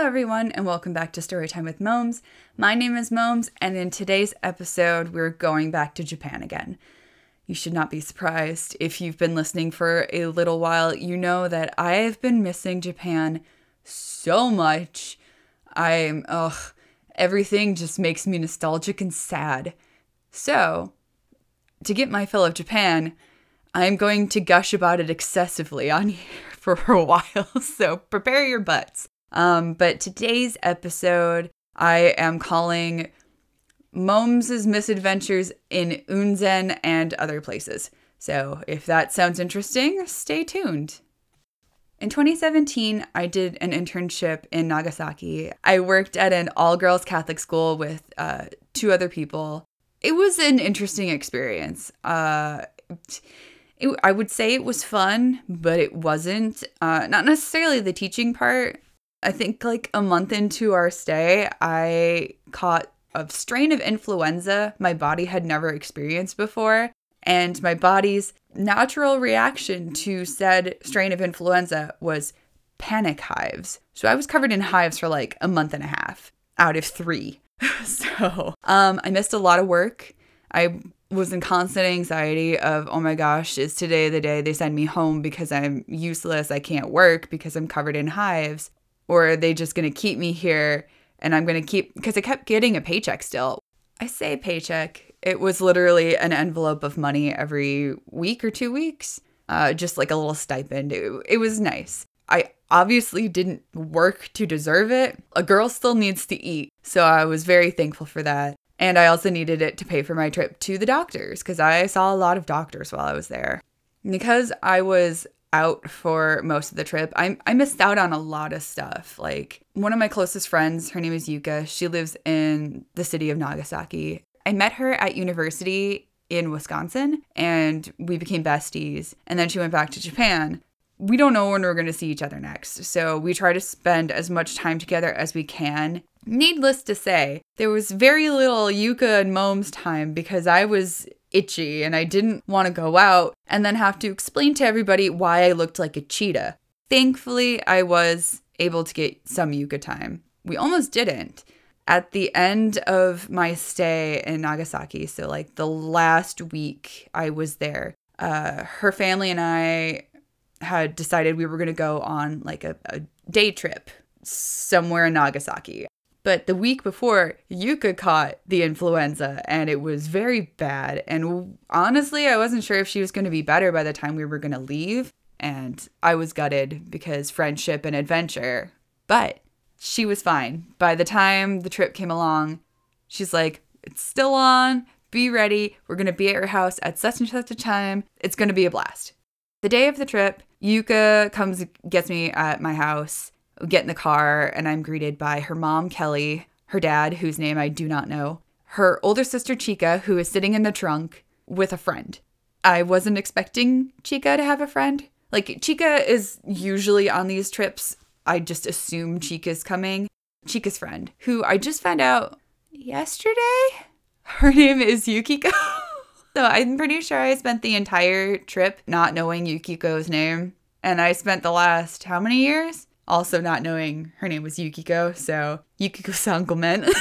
Hello, everyone, and welcome back to Storytime with Momes. My name is Momes, and in today's episode, we're going back to Japan again. You should not be surprised. If you've been listening for a little while, you know that I have been missing Japan so much. I'm, ugh, everything just makes me nostalgic and sad. So, to get my fill of Japan, I'm going to gush about it excessively on here for a while, so prepare your butts. Um, but today's episode, I am calling Momes' Misadventures in Unzen and Other Places. So if that sounds interesting, stay tuned. In 2017, I did an internship in Nagasaki. I worked at an all girls Catholic school with uh, two other people. It was an interesting experience. Uh, it, I would say it was fun, but it wasn't. Uh, not necessarily the teaching part. I think like a month into our stay, I caught a strain of influenza my body had never experienced before. And my body's natural reaction to said strain of influenza was panic hives. So I was covered in hives for like a month and a half out of three. so um, I missed a lot of work. I was in constant anxiety of, oh my gosh, is today the day they send me home because I'm useless? I can't work because I'm covered in hives. Or are they just going to keep me here and I'm going to keep, because I kept getting a paycheck still. I say paycheck it was literally an envelope of money every week or two weeks, uh, just like a little stipend. It, it was nice. I obviously didn't work to deserve it. A girl still needs to eat, so I was very thankful for that. And I also needed it to pay for my trip to the doctors because I saw a lot of doctors while I was there. Because I was out for most of the trip, I, I missed out on a lot of stuff. Like one of my closest friends, her name is Yuka. She lives in the city of Nagasaki. I met her at university in Wisconsin and we became besties. And then she went back to Japan. We don't know when we're going to see each other next. So we try to spend as much time together as we can. Needless to say, there was very little Yuka and Mome's time because I was itchy and I didn't want to go out and then have to explain to everybody why I looked like a cheetah. Thankfully, I was able to get some Yuka time. We almost didn't at the end of my stay in Nagasaki, so like the last week I was there, uh, her family and I had decided we were going to go on like a, a day trip somewhere in Nagasaki. But the week before, Yuka caught the influenza and it was very bad. And honestly, I wasn't sure if she was going to be better by the time we were going to leave. And I was gutted because friendship and adventure. But she was fine. By the time the trip came along, she's like, it's still on. Be ready. We're going to be at your house at such and such a time. It's going to be a blast. The day of the trip, Yuka comes, gets me at my house. Get in the car, and I'm greeted by her mom, Kelly, her dad, whose name I do not know, her older sister, Chika, who is sitting in the trunk with a friend. I wasn't expecting Chika to have a friend. Like, Chika is usually on these trips I just assume Chika's coming. Chika's friend, who I just found out yesterday. Her name is Yukiko. so I'm pretty sure I spent the entire trip not knowing Yukiko's name. And I spent the last how many years also not knowing her name was Yukiko. So Yukiko Sangomen.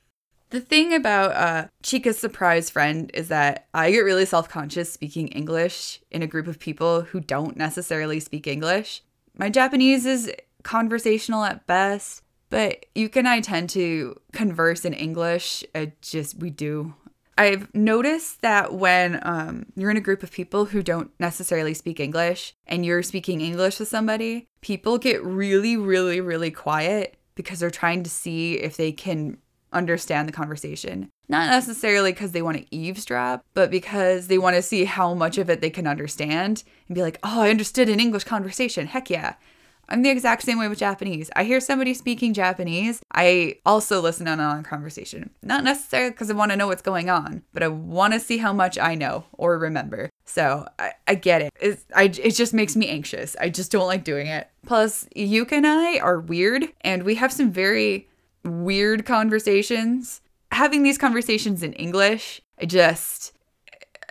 the thing about uh, Chika's surprise friend is that I get really self conscious speaking English in a group of people who don't necessarily speak English. My Japanese is conversational at best, but Yuka and I tend to converse in English. It just, we do. I've noticed that when um, you're in a group of people who don't necessarily speak English and you're speaking English with somebody, people get really, really, really quiet because they're trying to see if they can understand the conversation. Not necessarily because they want to eavesdrop, but because they want to see how much of it they can understand and be like, oh, I understood an English conversation. Heck yeah. I'm the exact same way with Japanese. I hear somebody speaking Japanese, I also listen on a conversation. Not necessarily because I want to know what's going on, but I want to see how much I know or remember. So I, I get it. I, it just makes me anxious. I just don't like doing it. Plus, Yuka and I are weird, and we have some very weird conversations. Having these conversations in English, I just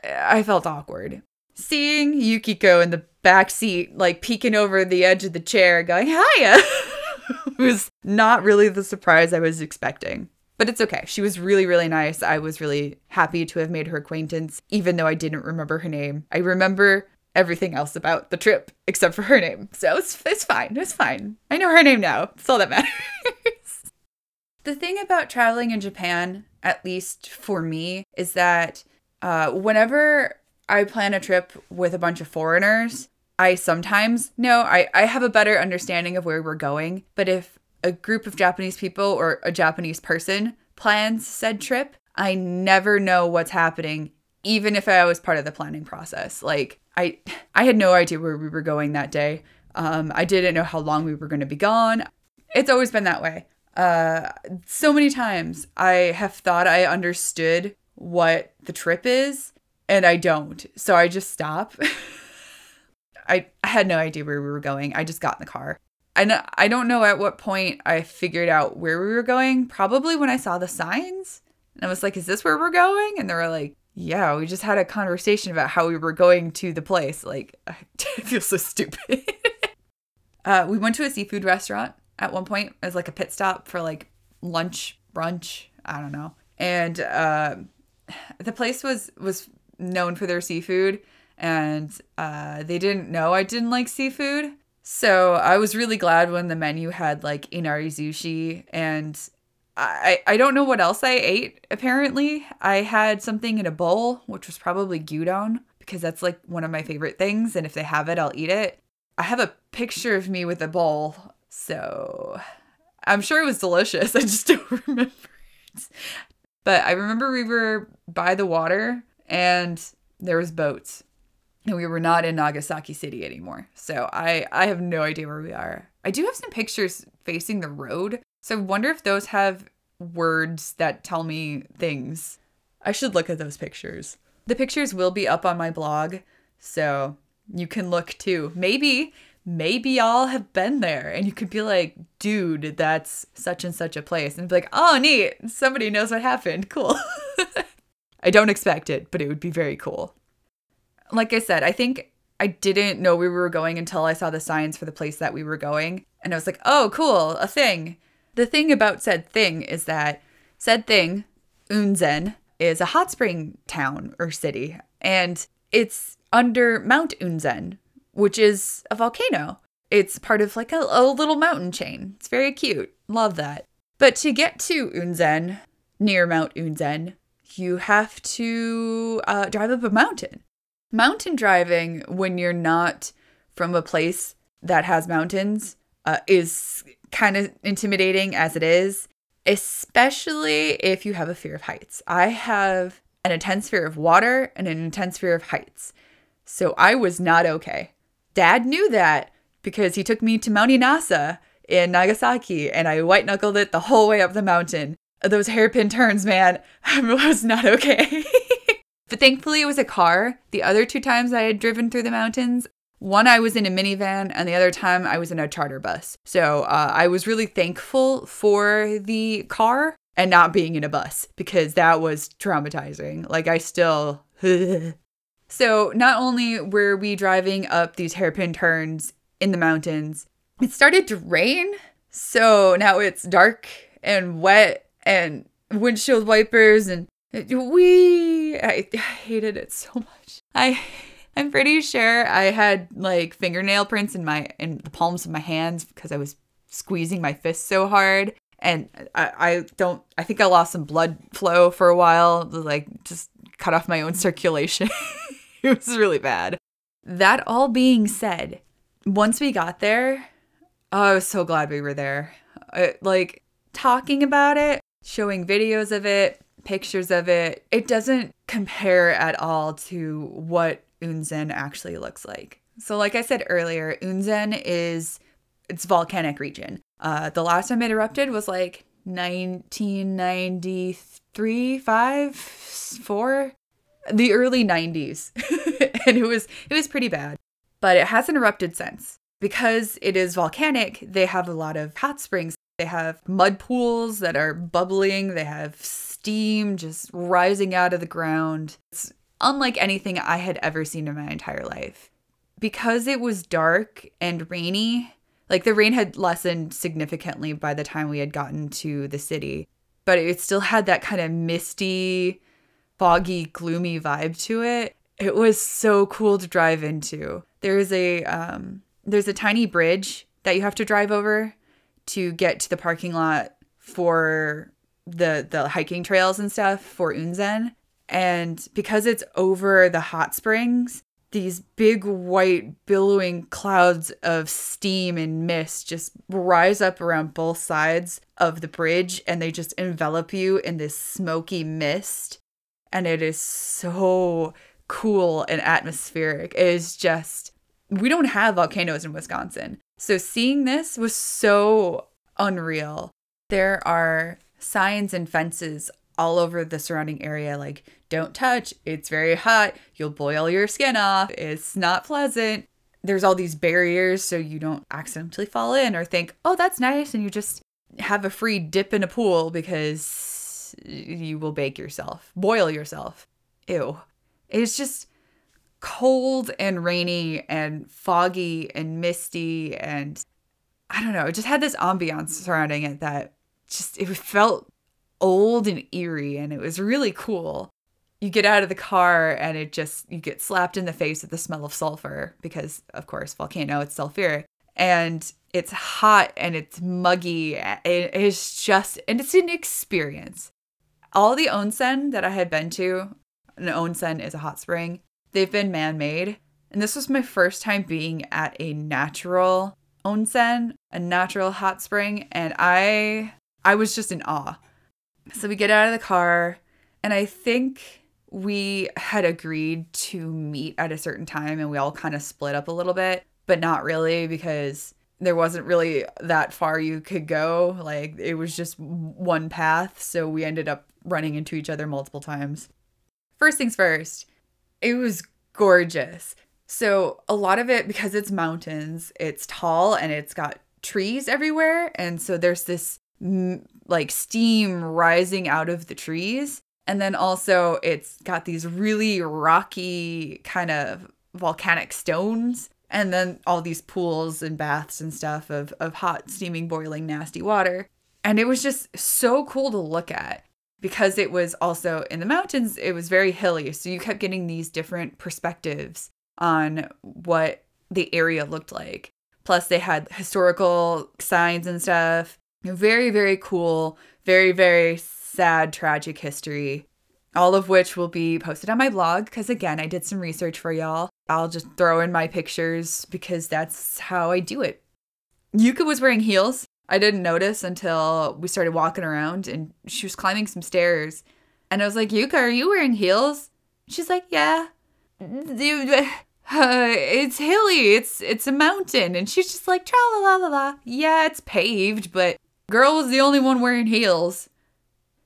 I felt awkward. Seeing Yukiko in the back seat, like peeking over the edge of the chair, going, Hiya. was not really the surprise I was expecting. But it's okay. She was really, really nice. I was really happy to have made her acquaintance, even though I didn't remember her name. I remember everything else about the trip except for her name. So it's, it's fine. It's fine. I know her name now. It's all that matters. the thing about traveling in Japan, at least for me, is that uh, whenever I plan a trip with a bunch of foreigners, I sometimes know I, I have a better understanding of where we're going. But if a group of Japanese people or a Japanese person plans said trip, I never know what's happening, even if I was part of the planning process. Like I I had no idea where we were going that day. Um, I didn't know how long we were going to be gone. It's always been that way. Uh, so many times I have thought I understood what the trip is, and I don't. So I just stop. I, I had no idea where we were going. I just got in the car. I, I don't know at what point I figured out where we were going. Probably when I saw the signs. And I was like, is this where we're going? And they were like, yeah, we just had a conversation about how we were going to the place. Like, I feel so stupid. uh, we went to a seafood restaurant at one point as like a pit stop for like lunch, brunch. I don't know. And uh, the place was was known for their seafood, and uh, they didn't know I didn't like seafood. So I was really glad when the menu had like inari sushi and I, I don't know what else I ate, apparently. I had something in a bowl, which was probably gyudon, because that's like one of my favorite things. And if they have it, I'll eat it. I have a picture of me with a bowl, so I'm sure it was delicious. I just don't remember it. But I remember we were by the water and there was boats. And we were not in Nagasaki City anymore. So I I have no idea where we are. I do have some pictures facing the road so I wonder if those have words that tell me things. I should look at those pictures. The pictures will be up on my blog, so you can look too. Maybe, maybe y'all have been there and you could be like, dude, that's such and such a place. And be like, oh, neat. Somebody knows what happened. Cool. I don't expect it, but it would be very cool. Like I said, I think I didn't know we were going until I saw the signs for the place that we were going. And I was like, oh, cool, a thing. The thing about said thing is that said thing, Unzen, is a hot spring town or city, and it's under Mount Unzen, which is a volcano. It's part of like a, a little mountain chain. It's very cute. Love that. But to get to Unzen, near Mount Unzen, you have to uh, drive up a mountain. Mountain driving, when you're not from a place that has mountains, uh, is kind of intimidating as it is, especially if you have a fear of heights. I have an intense fear of water and an intense fear of heights. So I was not okay. Dad knew that because he took me to Mount Inasa in Nagasaki and I white knuckled it the whole way up the mountain. Those hairpin turns, man, I was not okay. but thankfully, it was a car. The other two times I had driven through the mountains, one, I was in a minivan, and the other time I was in a charter bus. So uh, I was really thankful for the car and not being in a bus because that was traumatizing. Like, I still. so, not only were we driving up these hairpin turns in the mountains, it started to rain. So now it's dark and wet and windshield wipers and we I, I hated it so much. I I'm pretty sure I had like fingernail prints in my in the palms of my hands because I was squeezing my fists so hard. And I, I don't I think I lost some blood flow for a while, like just cut off my own circulation. it was really bad. That all being said, once we got there, oh, I was so glad we were there. I, like talking about it, showing videos of it, pictures of it, it doesn't compare at all to what Unzen actually looks like. So, like I said earlier, Unzen is its volcanic region. Uh, the last time it erupted was like 1993, five, four, the early 90s, and it was it was pretty bad. But it hasn't erupted since because it is volcanic. They have a lot of hot springs. They have mud pools that are bubbling. They have steam just rising out of the ground. It's unlike anything I had ever seen in my entire life. Because it was dark and rainy, Like the rain had lessened significantly by the time we had gotten to the city, but it still had that kind of misty, foggy, gloomy vibe to it. It was so cool to drive into. There's a um there's a tiny bridge that you have to drive over to get to the parking lot for the the hiking trails and stuff for Unzen. And because it's over the hot springs, these big white billowing clouds of steam and mist just rise up around both sides of the bridge and they just envelop you in this smoky mist. And it is so cool and atmospheric. It is just we don't have volcanoes in Wisconsin so seeing this was so unreal. There are signs and fences all over the surrounding area like don't touch it's very hot you'll boil your skin off it's not pleasant. There's all these barriers so you don't accidentally fall in or think oh that's nice and you just have a free dip in a pool because you will bake yourself boil yourself. Ew. It's just cold and rainy and foggy and misty and i don't know it just had this ambiance surrounding it that just it felt old and eerie and it was really cool. You get out of the car and it just you get slapped in the face with the smell of sulfur because of course volcano it's sulfuric and it's hot and it's muggy. It is just and it's an experience. All the onsen that I had been to, an onsen is a hot spring. They've been man-made, and this was my first time being at a natural onsen, a natural hot spring, and I I was just in awe. So we get out of the car, and I think we had agreed to meet at a certain time, and we all kind of split up a little bit, but not really because there wasn't really that far you could go. Like it was just one path. So we ended up running into each other multiple times. First things first, it was gorgeous. So a lot of it, because it's mountains, it's tall and it's got trees everywhere. And so there's this like steam rising out of the trees. And then also it's got these really rocky kind of volcanic stones and then all these pools and baths and stuff of of hot steaming boiling nasty water. And it was just so cool to look at because it was also in the mountains, it was very hilly. So you kept getting these different perspectives on what the area looked like. Plus, they had historical signs and stuff. Very, very cool, very, very sad, tragic history, all of which will be posted on my blog because, again, I did some research for y'all. I'll just throw in my pictures because that's how I do it. Yuka was wearing heels. I didn't notice until we started walking around and she was climbing some stairs. And I was like, Yuka, are you wearing heels? She's like, yeah. Uh, it's hilly. It's it's a mountain, and she's just like tra la la la la. Yeah, it's paved, but Girl was the only one wearing heels.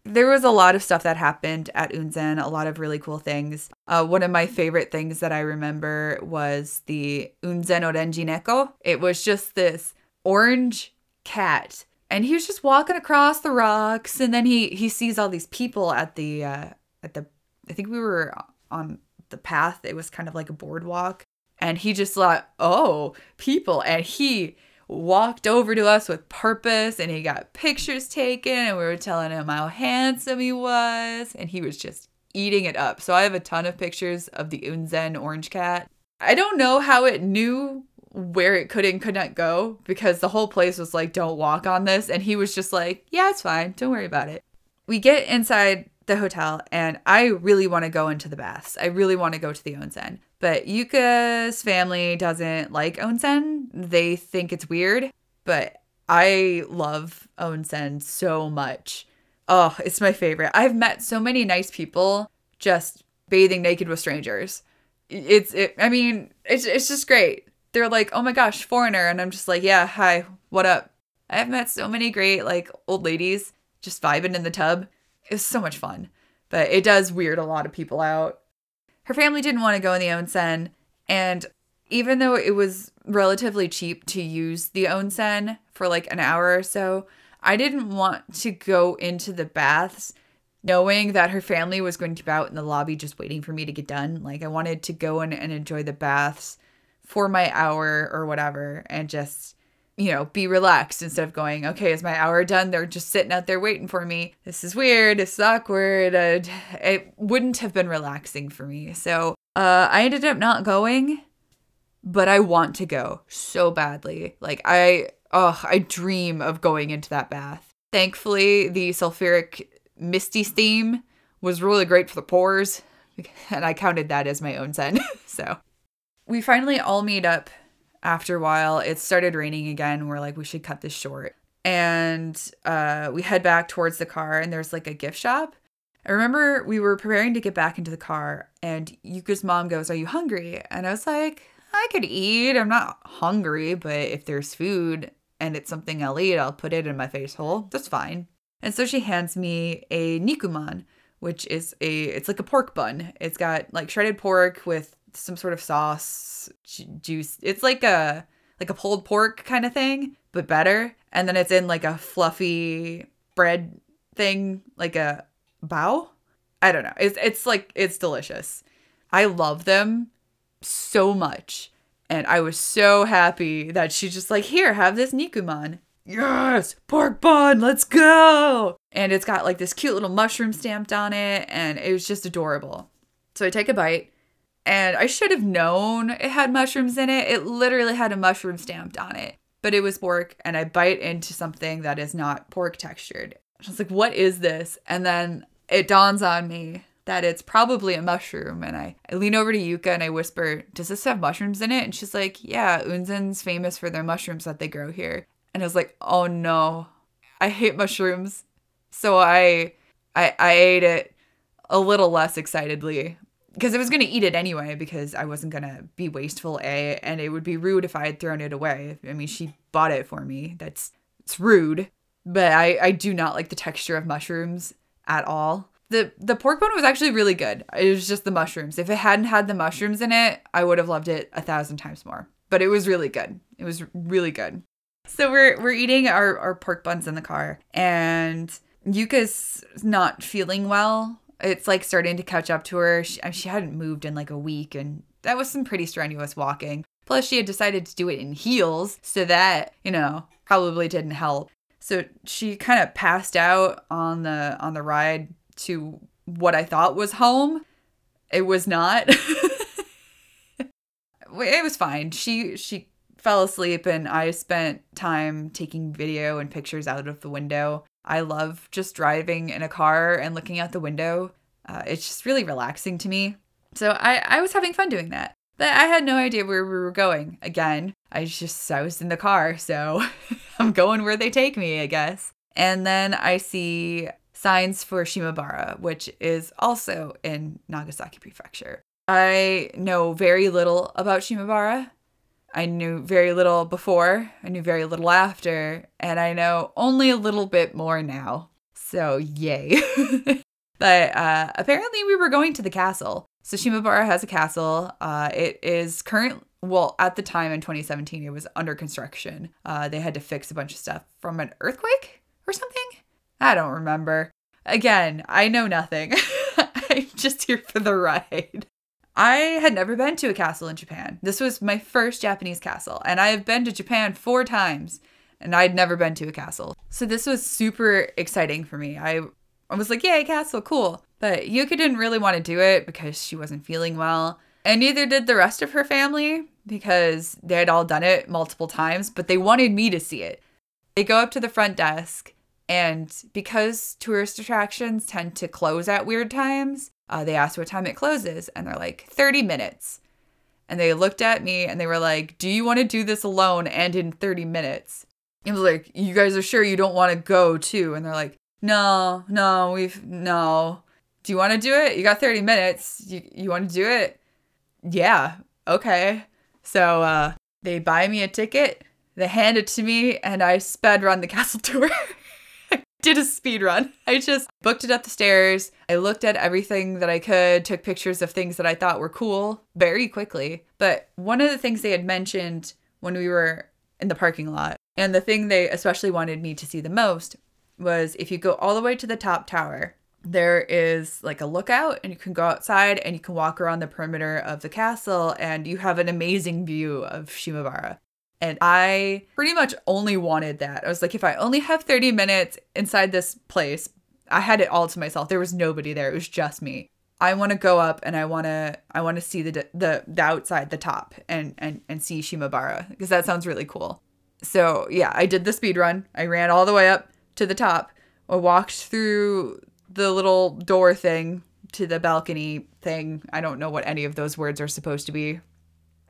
There was a lot of stuff that happened at Unzen, a lot of really cool things. Uh, one of my favorite things that I remember was the Unzen Orenji Neko. It was just this orange cat, and he was just walking across the rocks, and then he he sees all these people at the uh, at the. I think we were on the path. It was kind of like a boardwalk, and he just thought, "Oh, people!" And he walked over to us with purpose and he got pictures taken and we were telling him how handsome he was and he was just eating it up. So I have a ton of pictures of the Unzen orange cat. I don't know how it knew where it could and could not go because the whole place was like, don't walk on this. And he was just like, yeah, it's fine. Don't worry about it. We get inside the hotel and I really want to go into the baths. I really want to go to the onsen. But Yuka's family doesn't like onsen. They think it's weird, but I love onsen so much. Oh, it's my favorite. I've met so many nice people just bathing naked with strangers. It's it I mean, it's it's just great. They're like, "Oh my gosh, foreigner." And I'm just like, "Yeah, hi. What up?" I've met so many great like old ladies just vibing in the tub. It's so much fun. But it does weird a lot of people out. Her family didn't want to go in the onsen, and even though it was relatively cheap to use the onsen for like an hour or so, I didn't want to go into the baths knowing that her family was going to be out in the lobby just waiting for me to get done. Like I wanted to go in and enjoy the baths for my hour or whatever and just you know, be relaxed instead of going, okay, is my hour done? They're just sitting out there waiting for me. This is weird. Is awkward. Uh, it wouldn't have been relaxing for me. So uh, I ended up not going, but I want to go so badly. Like, I, oh, I dream of going into that bath. Thankfully, the sulfuric misty steam was really great for the pores, and I counted that as my own sin. so we finally all meet up after a while. It started raining again. We're like, we should cut this short. And uh, we head back towards the car, and there's like a gift shop. I remember we were preparing to get back into the car, and Yuka's mom goes, Are you hungry? And I was like, I could eat. I'm not hungry, but if there's food and it's something I'll eat, I'll put it in my face hole. That's fine. And so she hands me a nikuman, which is a it's like a pork bun. It's got like shredded pork with some sort of sauce, juice. It's like a like a pulled pork kind of thing, but better. And then it's in like a fluffy bread thing, like a bao. I don't know. It's it's like it's delicious. I love them so much. And I was so happy that she's just like, here, have this Nikuman. Yes, pork bun, let's go. And it's got like this cute little mushroom stamped on it, and it was just adorable. So I take a bite, and I should have known it had mushrooms in it. It literally had a mushroom stamped on it, but it was pork, and I bite into something that is not pork textured. I was like, what is this? And then it dawns on me that it's probably a mushroom. And I, I lean over to Yuka and I whisper, Does this have mushrooms in it? And she's like, Yeah, Unzen's famous for their mushrooms that they grow here. And I was like, Oh no, I hate mushrooms. So I I I ate it a little less excitedly because I was gonna eat it anyway because I wasn't gonna be wasteful, A, and it would be rude if I had thrown it away. I mean she bought it for me. That's it's rude. But I, I do not like the texture of mushrooms at all the the pork bone was actually really good. It was just the mushrooms. If it hadn't had the mushrooms in it, I would have loved it a thousand times more. But it was really good. It was really good. So we're we're eating our, our pork buns in the car and Yuka's not feeling well. It's like starting to catch up to her. She, she hadn't moved in like a week and that was some pretty strenuous walking. Plus she had decided to do it in heels, so that, you know, probably didn't help. So she kind of passed out on the on the ride to what I thought was home. It was not. it was fine. She she fell asleep and I spent time taking video and pictures out of the window. I love just driving in a car and looking out the window. Uh, it's just really relaxing to me. So I, I was having fun doing that. But I had no idea where we were going. Again, I just I was in the car, so I'm going where they take me, I guess. And then I see signs for Shimabara, which is also in Nagasaki Prefecture. I know very little about Shimabara. I knew very little before, I knew very little after, and I know only a little bit more now. So, yay. but uh, apparently, we were going to the castle. So, Shimabara has a castle. Uh, it is current. Well, at the time in 2017, it was under construction. Uh, they had to fix a bunch of stuff from an earthquake or something. I don't remember. Again, I know nothing. I'm just here for the ride. I had never been to a castle in Japan. This was my first Japanese castle, and I have been to Japan four times, and I'd never been to a castle. So this was super exciting for me. I, I was like, yay, castle, cool. But Yuka didn't really want to do it because she wasn't feeling well. And neither did the rest of her family because they had all done it multiple times, but they wanted me to see it. They go up to the front desk and because tourist attractions tend to close at weird times, uh, they asked what time it closes, and they're like, 30 minutes. And they looked at me and they were like, Do you want to do this alone and in 30 minutes? It was like, You guys are sure you don't want to go too? And they're like, No, no, we've, no. Do you want to do it? You got 30 minutes. You, you want to do it? Yeah, okay. So uh, they buy me a ticket, they hand it to me, and I sped run the castle tour did a speed run. I just booked it up the stairs. I looked at everything that I could, took pictures of things that I thought were cool very quickly. But one of the things they had mentioned when we were in the parking lot, and the thing they especially wanted me to see the most was if you go all the way to the top tower, there is like a lookout and you can go outside and you can walk around the perimeter of the castle and you have an amazing view of Shimabara. And I pretty much only wanted that. I was like, if I only have 30 minutes inside this place, I had it all to myself. There was nobody there. It was just me. I want to go up and I want to I want to see the the the outside, the top and and and see Shimabara because that sounds really cool. So, yeah, I did the speed run. I ran all the way up to the top. I walked through the little door thing to the balcony thing. I don't know what any of those words are supposed to be.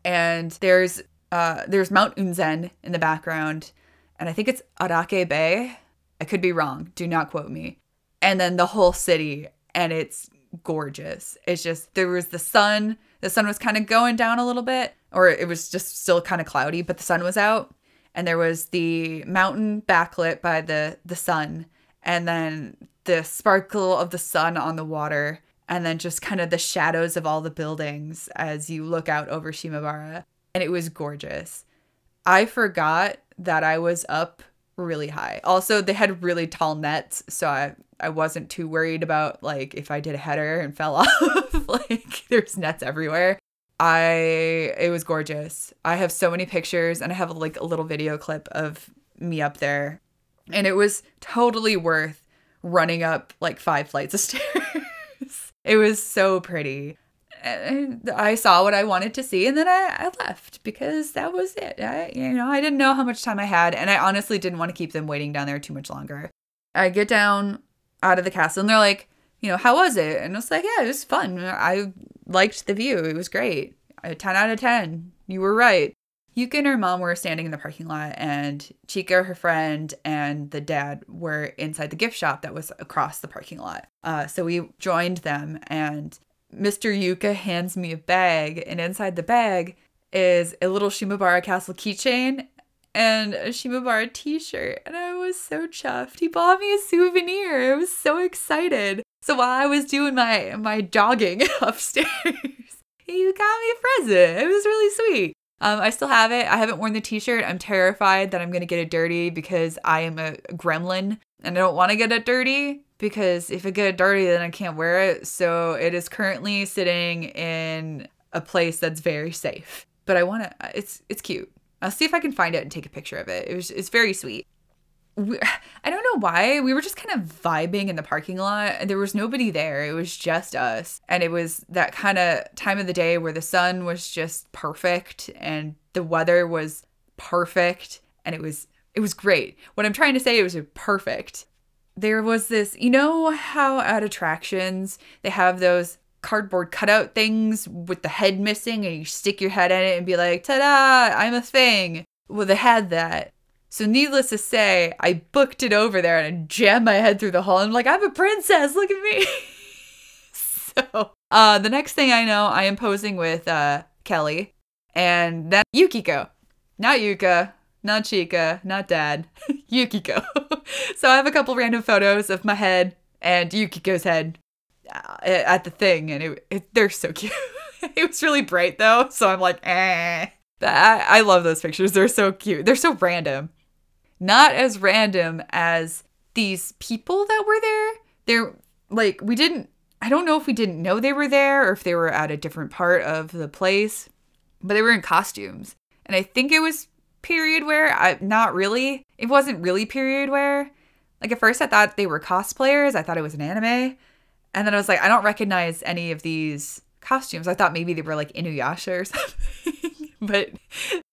And there's uh there's Mount Unzen in the background, and I think it's Ariake Bay. I could be wrong. Do not quote me. And then the whole city, and it's gorgeous. It's just there was the sun. The sun was kind of going down a little bit, or it was just still kind of cloudy, but the sun was out. And there was the mountain backlit by the the sun, and then the sparkle of the sun on the water, and then just kind of the shadows of all the buildings as you look out over Shimabara. And it was gorgeous. I forgot that I was up really high. Also, they had really tall nets, so I I wasn't too worried about like if I did a header and fell off. like there's nets everywhere. I it was gorgeous. I have so many pictures and I have like a little video clip of me up there. And it was totally worth running up like five flights of stairs. it was so pretty. I saw what I wanted to see and then I, I left because that was it. I, you know, I didn't know how much time I had and I honestly didn't want to keep them waiting down there too much longer. I get down out of the castle and they're like, you know, how was it? And I was like, yeah, it was fun. I liked the view. It was great. A 10 out of 10. You were right. Yuka and her mom were standing in the parking lot, and Chika, her friend, and the dad were inside the gift shop that was across the parking lot. Uh, so we joined them, and Mr. Yuka hands me a bag, and inside the bag is a little Shimabara Castle keychain and a Shimabara t shirt. And I was so chuffed. He bought me a souvenir. I was so excited. So while I was doing my, my jogging upstairs, he got me a present. It was really sweet. Um, I still have it. I haven't worn the t shirt. I'm terrified that I'm going to get it dirty because I am a gremlin and I don't want to get it dirty because if I get it dirty, then I can't wear it. So it is currently sitting in a place that's very safe. But I want to, it's, it's cute. I'll see if I can find it and take a picture of it. It was it's very sweet. We, I don't know why. We were just kind of vibing in the parking lot and there was nobody there. It was just us. And it was that kind of time of the day where the sun was just perfect and the weather was perfect and it was it was great. What I'm trying to say it was perfect. There was this, you know how at attractions they have those cardboard cutout things with the head missing and you stick your head in it and be like, ta-da, I'm a thing. Well, they had that. So needless to say, I booked it over there and I jammed my head through the hole and I'm like, I'm a princess, look at me. so uh, the next thing I know, I am posing with uh, Kelly and then Yukiko. Not Yuka, not Chika, not dad, Yukiko. so I have a couple random photos of my head and Yukiko's head uh, at the thing, and it, it they're so cute. it was really bright though, so I'm like, eh. I love those pictures. They're so cute. They're so random. Not as random as these people that were there. They're like we didn't. I don't know if we didn't know they were there or if they were at a different part of the place, but they were in costumes, and I think it was period wear. I not really. It wasn't really period wear. Like at first, I thought they were cosplayers. I thought it was an anime. And then I was like, I don't recognize any of these costumes. I thought maybe they were like Inuyasha or something, but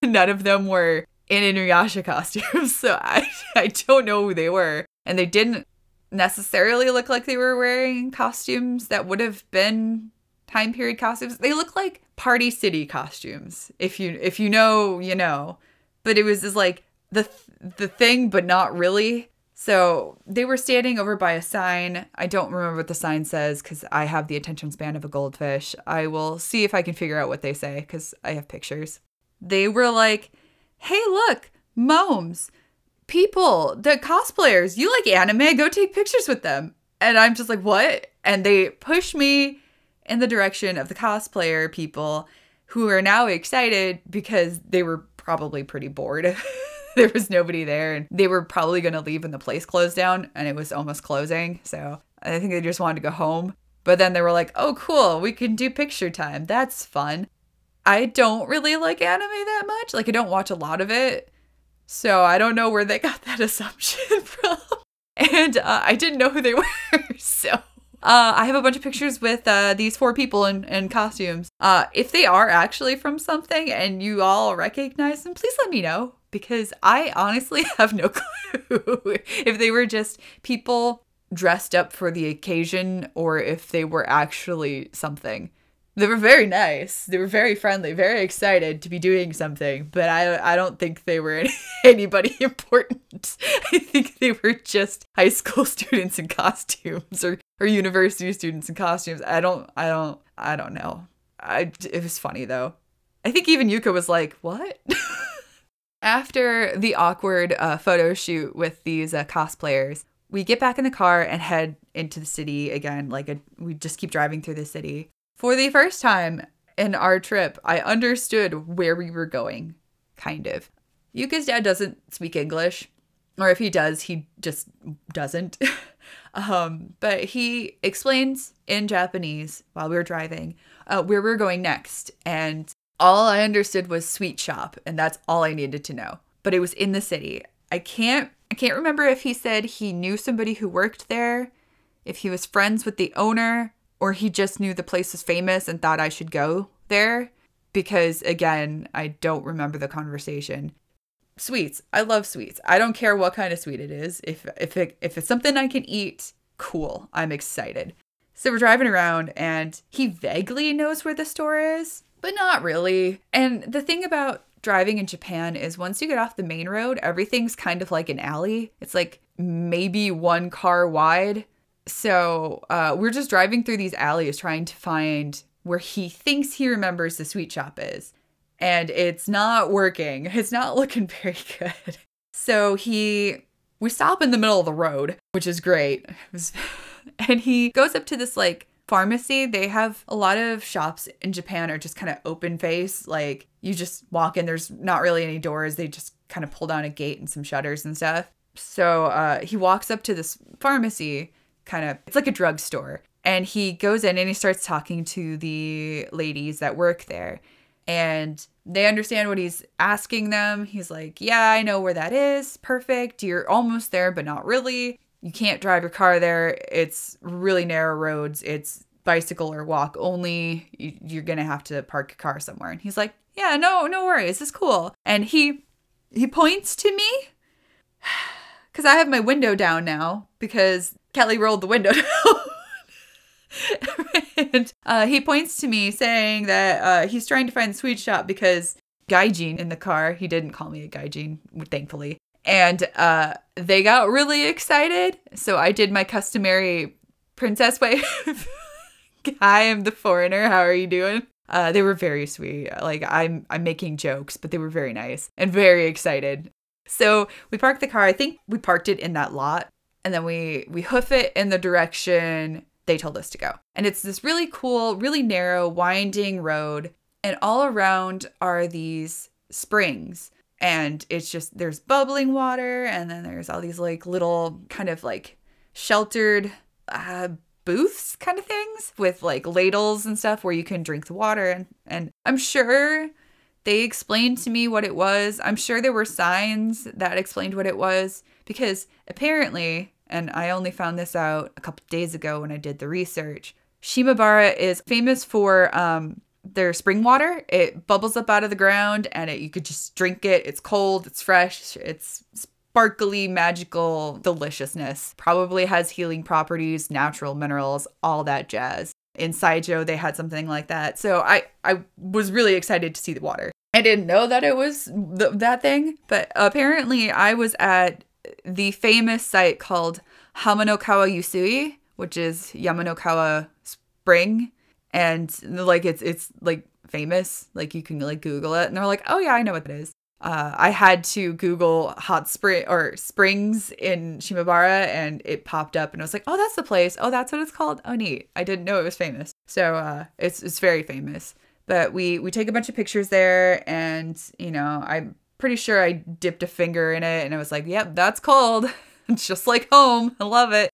none of them were in Inuyasha costumes. So I, I don't know who they were. And they didn't necessarily look like they were wearing costumes that would have been time period costumes. They look like Party City costumes. If you if you know, you know. But it was just like the the thing but not really. So they were standing over by a sign. I don't remember what the sign says because I have the attention span of a goldfish. I will see if I can figure out what they say because I have pictures. They were like, hey, look, Momes, people, the cosplayers, you like anime, go take pictures with them. And I'm just like, what? And they push me in the direction of the cosplayer people who are now excited because they were probably pretty bored. there was nobody there and they were probably going to leave when the place closed down and it was almost closing. So I think they just wanted to go home. But then they were like, oh, cool, we can do picture time. That's fun. I don't really like anime that much. Like, I don't watch a lot of it. So I don't know where they got that assumption from. And uh, I didn't know who they were. So uh, I have a bunch of pictures with uh, these four people in, in costumes. Uh, if they are actually from something and you all recognize them, please let me know because I honestly have no clue if they were just people dressed up for the occasion or if they were actually something. They were very nice. They were very friendly, very excited to be doing something, but I I don't think they were any, anybody important. I think they were just high school students in costumes or or university students in costumes. I don't I don't I don't know. I it was funny though. I think even Yuka was like, "What?" After the awkward uh, photo shoot with these uh, cosplayers, we get back in the car and head into the city again. Like a, we just keep driving through the city. For the first time in our trip, I understood where we were going, kind of. Yuka's dad doesn't speak English, or if he does, he just doesn't. um, but he explains in Japanese while we were driving uh, where we we're going next, and all I understood was sweet shop, and that's all I needed to know. But it was in the city. I can't I can't remember if he said he knew somebody who worked there, if he was friends with the owner, or he just knew the place was famous and thought I should go there. Because again, I don't remember the conversation. Sweets. I love sweets. I don't care what kind of sweet it is. If if it, if it's something I can eat, cool. I'm excited. So we're driving around and he vaguely knows where the store is, but not really. And the thing about driving in Japan is once you get off the main road, everything's kind of like an alley. It's like maybe one car wide. So uh, we're just driving through these alleys trying to find where he thinks he remembers the sweet shop is. And it's not working. It's not looking very good. So he, we stop in the middle of the road, which is great. and he goes up to this like pharmacy, they have a lot of shops in Japan are just kind of open face. Like you just walk in, there's not really any doors. They just kind of pull down a gate and some shutters and stuff. So uh, he walks up to this pharmacy, kind of, it's like a drugstore. And he goes in and he starts talking to the ladies that work there. And they understand what he's asking them. He's like, Yeah, I know where that is. Perfect. You're almost there, but not really you can't drive your car there. It's really narrow roads. It's bicycle or walk only. You're going to have to park your car somewhere. And he's like, "Yeah, no, no worries. This is cool." And he he points to me cuz I have my window down now because Kelly rolled the window down. and uh, he points to me saying that uh, he's trying to find the sweet shop because Gaijin in the car, he didn't call me a Gaijin, thankfully, and uh, they got really excited. So I did my customary princess wave. I'm the foreigner. How are you doing? Uh, they were very sweet. Like I'm, I'm making jokes, but they were very nice and very excited. So we parked the car. I think we parked it in that lot, and then we we hoof it in the direction they told us to go. And it's this really cool, really narrow, winding road, and all around are these springs and it's just there's bubbling water and then there's all these like little kind of like sheltered uh, booths kind of things with like ladles and stuff where you can drink the water and and I'm sure they explained to me what it was. I'm sure there were signs that explained what it was because apparently and I only found this out a couple days ago when I did the research. Shimabara is famous for um, their spring water. It bubbles up out of the ground and it, you could just drink it. It's cold, it's fresh, it's sparkly, magical deliciousness. Probably has healing properties, natural minerals, all that jazz. In Saijo, they had something like that. So I, I was really excited to see the water. I didn't know that it was th- that thing, but apparently I was at the famous site called Hamanokawa Yusui, which is Yamanokawa Spring and like it's it's like famous like you can like google it and they're like oh yeah i know what that is uh, I had to Google hot spring or springs in Shimabara and it popped up and I was like, oh, that's the place. Oh, that's what it's called. Oh, neat. I didn't know it was famous. So uh, it's it's very famous. But we we take a bunch of pictures there and you know I'm pretty sure I dipped a finger in it and I was like, yep, that's cold. it's just like home. I love it.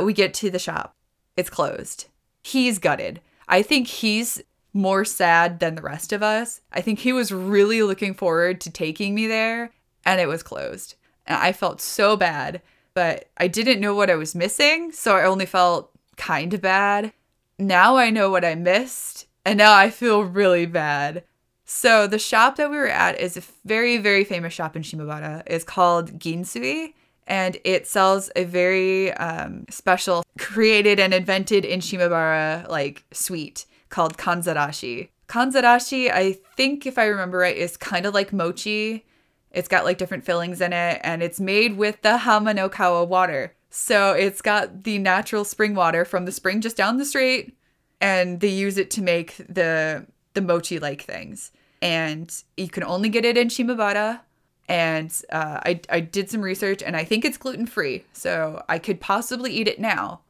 We get to the shop. It's closed. He's gutted. I think he's more sad than the rest of us. I think he was really looking forward to taking me there, and it was closed. And I felt so bad, but I didn't know what I was missing, so I only felt kind of bad. Now I know what I missed, and now I feel really bad. So the shop that we were at is a very, very famous shop in Shimabara. It's called Ginsui, and it sells a very um, special, created and invented in Shimabara like sweet called kanzarashi. Kanzarashi, I think if I remember right, is kind of like mochi. It's got like different fillings in it, and it's made with the Hamanokawa water. So it's got the natural spring water from the spring just down the street, and they use it to make the the mochi like things. And you can only get it in Shimabara. And uh, I, I did some research and I think it's gluten free. So I could possibly eat it now.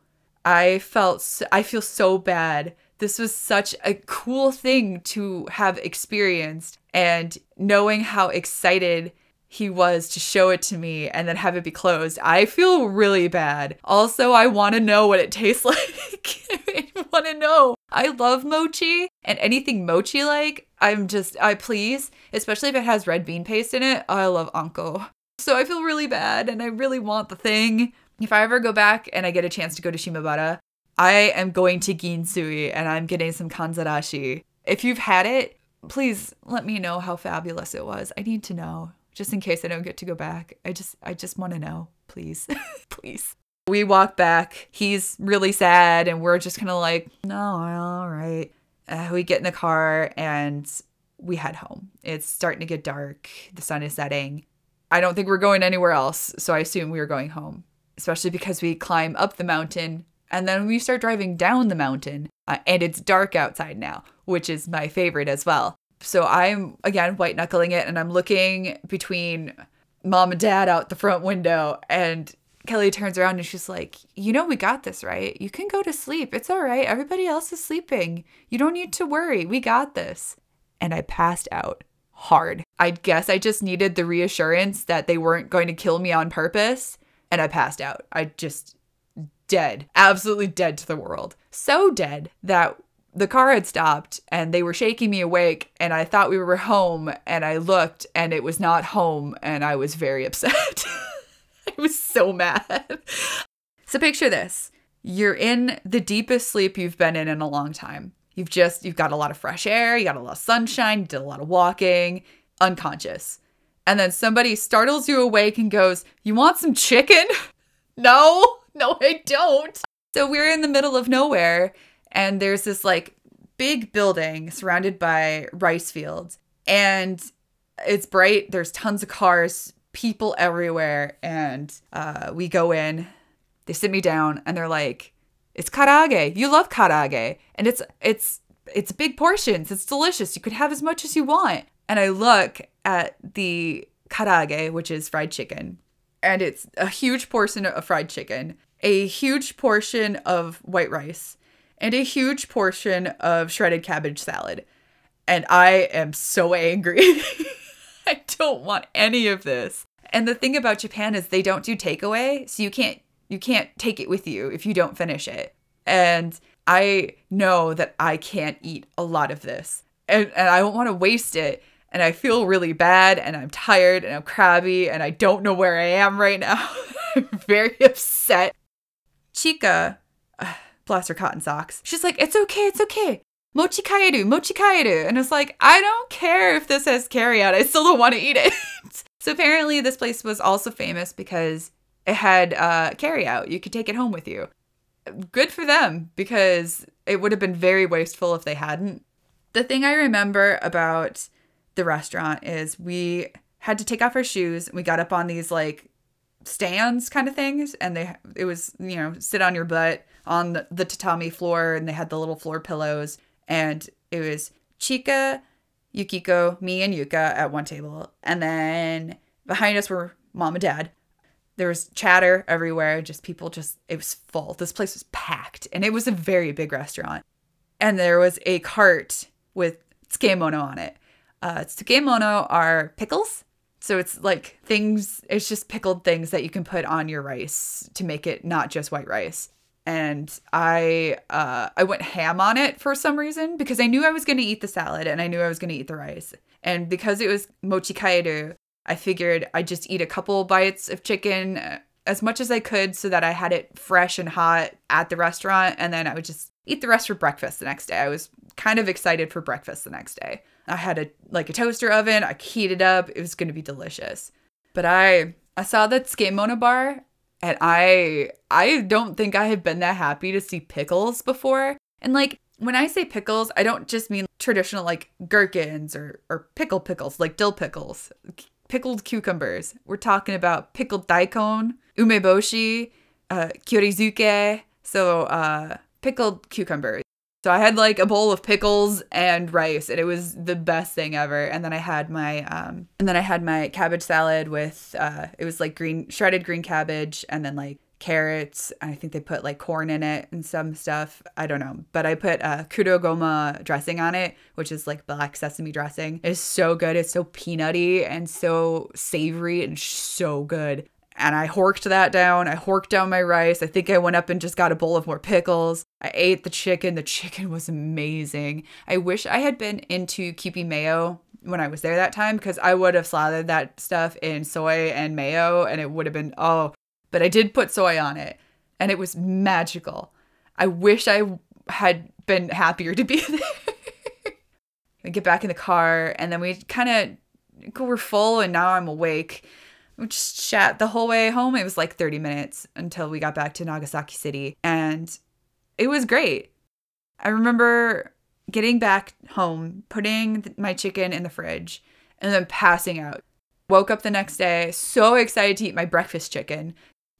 I felt, I feel so bad. This was such a cool thing to have experienced. And knowing how excited he was to show it to me and then have it be closed. I feel really bad. Also, I want to know what it tastes like. I want to know. I love mochi and anything mochi like. I'm just, I please, especially if it has red bean paste in it. I love anko. So I feel really bad and I really want the thing. If I ever go back and I get a chance to go to Shimabara, I am going to Ginsui and I'm getting some kanzarashi. If you've had it, please let me know how fabulous it was. I need to know just in case I don't get to go back. I just I just want to know, please. please. We walk back. He's really sad and we're just kind of like, "No, all right." Uh, we get in the car and we head home. It's starting to get dark. The sun is setting. I don't think we're going anywhere else, so I assume we are going home, especially because we climb up the mountain and then we start driving down the mountain uh, and it's dark outside now, which is my favorite as well. So I'm again white knuckling it and I'm looking between mom and dad out the front window and Kelly turns around and she's like, You know, we got this, right? You can go to sleep. It's all right. Everybody else is sleeping. You don't need to worry. We got this. And I passed out hard. I guess I just needed the reassurance that they weren't going to kill me on purpose. And I passed out. I just dead, absolutely dead to the world. So dead that the car had stopped and they were shaking me awake and I thought we were home and I looked and it was not home and I was very upset. I was so mad. So picture this. You're in the deepest sleep you've been in in a long time. You've just you've got a lot of fresh air, you got a lot of sunshine, you did a lot of walking, unconscious. And then somebody startles you awake and goes, "You want some chicken?" no. No, I don't. So we're in the middle of nowhere and there's this like big building surrounded by rice fields. And it's bright. There's tons of cars people everywhere. And uh, we go in. They sit me down and they're like it's karage. You love karage. And it's it's it's big portions. It's delicious. You could have as much as you want. And i look at the karage which is fried chicken. And it's a huge portion of fried chicken a huge portion of white rice and a huge portion of shredded cabbage salad. And I am so angry. I don't want any of this. And the thing about Japan is they don't do takeaway, so you can't you can't take it with you if you don't finish it. And I know that I can't eat a lot of this. And, and I don't want to waste it. And I feel really bad and I'm tired and I'm crabby and I don't know where I am right now. I'm very upset. Chika, bless her cotton socks. She's like, it's okay, it's okay. Mochi kaeru, mochi kaeru. And it's like, I don't care if this has carryout. I still don't want to eat it. so apparently this place was also famous because it had uh, carryout. You could take it home with you. Good for them because it would have been very wasteful if they hadn't. The thing I remember about the restaurant is we had to take off our shoes. We got up on these like stands kind of things and they it was you know sit on your butt on the, the tatami floor and they had the little floor pillows and it was Chika, Yukiko, me and Yuka at one table and then behind us were mom and dad. There was chatter everywhere, just people just it was full. This place was packed and it was a very big restaurant. And there was a cart with tsukemono on it. Uh, tsukemono are pickles so it's like things, it's just pickled things that you can put on your rice to make it not just white rice. and I uh, I went ham on it for some reason because I knew I was going to eat the salad and I knew I was going to eat the rice. And because it was mochi kaeru, I figured I'd just eat a couple bites of chicken uh, as much as I could so that I had it fresh and hot at the restaurant and then I would just eat the rest for breakfast the next day. I was kind of excited for breakfast the next day. I had a like a toaster oven, I heated up, it was going to be delicious. But I I saw that Tsukemono bar and I I don't think I have been that happy to see pickles before. And like when I say pickles, I don't just mean traditional like gherkins or or pickle pickles, like dill pickles, pickled cucumbers. We're talking about pickled daikon, umeboshi, uh, kyurizuke, so uh, pickled cucumbers. So I had like a bowl of pickles and rice, and it was the best thing ever. And then I had my um, and then I had my cabbage salad with uh, it was like green shredded green cabbage, and then like carrots. I think they put like corn in it and some stuff. I don't know, but I put uh, kurogoma dressing on it, which is like black sesame dressing. It's so good. It's so peanutty and so savory and so good and I horked that down. I horked down my rice. I think I went up and just got a bowl of more pickles. I ate the chicken. The chicken was amazing. I wish I had been into Kewpie mayo when I was there that time because I would have slathered that stuff in soy and mayo and it would have been, oh, but I did put soy on it and it was magical. I wish I had been happier to be there. I get back in the car and then we kind of we're full and now I'm awake we just chat the whole way home. It was like 30 minutes until we got back to Nagasaki City. And it was great. I remember getting back home, putting my chicken in the fridge, and then passing out. Woke up the next day, so excited to eat my breakfast chicken.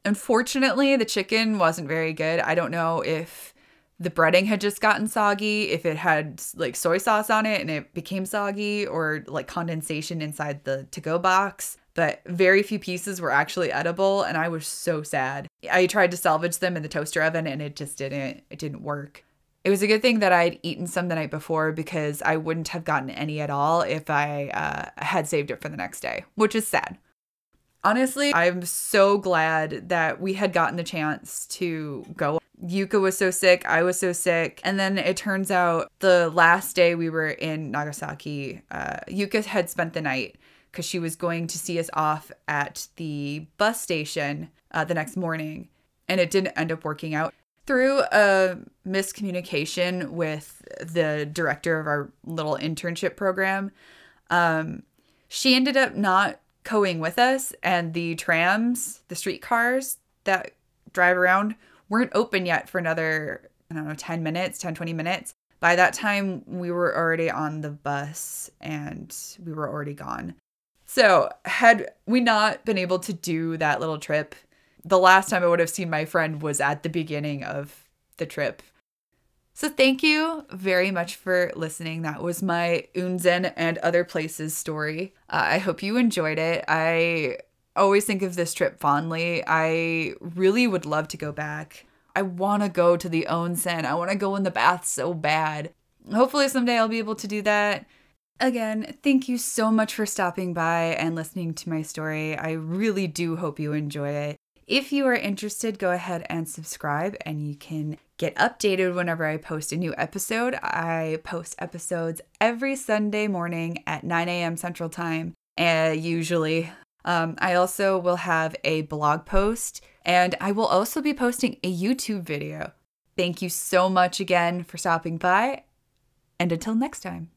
Unfortunately, the chicken wasn't very good. I don't know if the breading had just gotten soggy, if it had like soy sauce on it and it became soggy, or like condensation inside the to go box but very few pieces were actually edible and I was so sad. I tried to salvage them in the toaster oven and it just didn't it didn't work. It was a good thing that I'd eaten some the night before because I wouldn't have gotten any at all if I uh, had saved it for the next day, which is sad. Honestly, I'm so glad that we had gotten the chance to go. Yuka was so sick, I was so sick. And then it turns out the last day we were in Nagasaki, uh, Yuka had spent the night because she was going to see us off at the bus station uh, the next morning. And it didn't end up working out. Through a miscommunication with the director of our little internship program, um, she ended up not going with us, and the trams, the streetcars that drive around, weren't open yet for another, I don't know, 10 minutes, 10, 20 minutes. By that time, we were already on the bus and we were already gone. So, had we not been able to do that little trip, the last time I would have seen my friend was at the beginning of the trip. So, thank you very much for listening. That was my Unzen and other places story. Uh, I hope you enjoyed it. I always think of this trip fondly. I really would love to go back. I want to go to the onsen. I want to go in the bath so bad. Hopefully, someday I'll be able to do that. Again, thank you so much for stopping by and listening to my story. I really do hope you enjoy it. If you are interested, go ahead and subscribe, and you can get updated whenever I post a new episode. I post episodes every Sunday morning at 9 a.m. Central Time, uh, usually. Um, I also will have a blog post, and I will also be posting a YouTube video. Thank you so much again for stopping by, and until next time.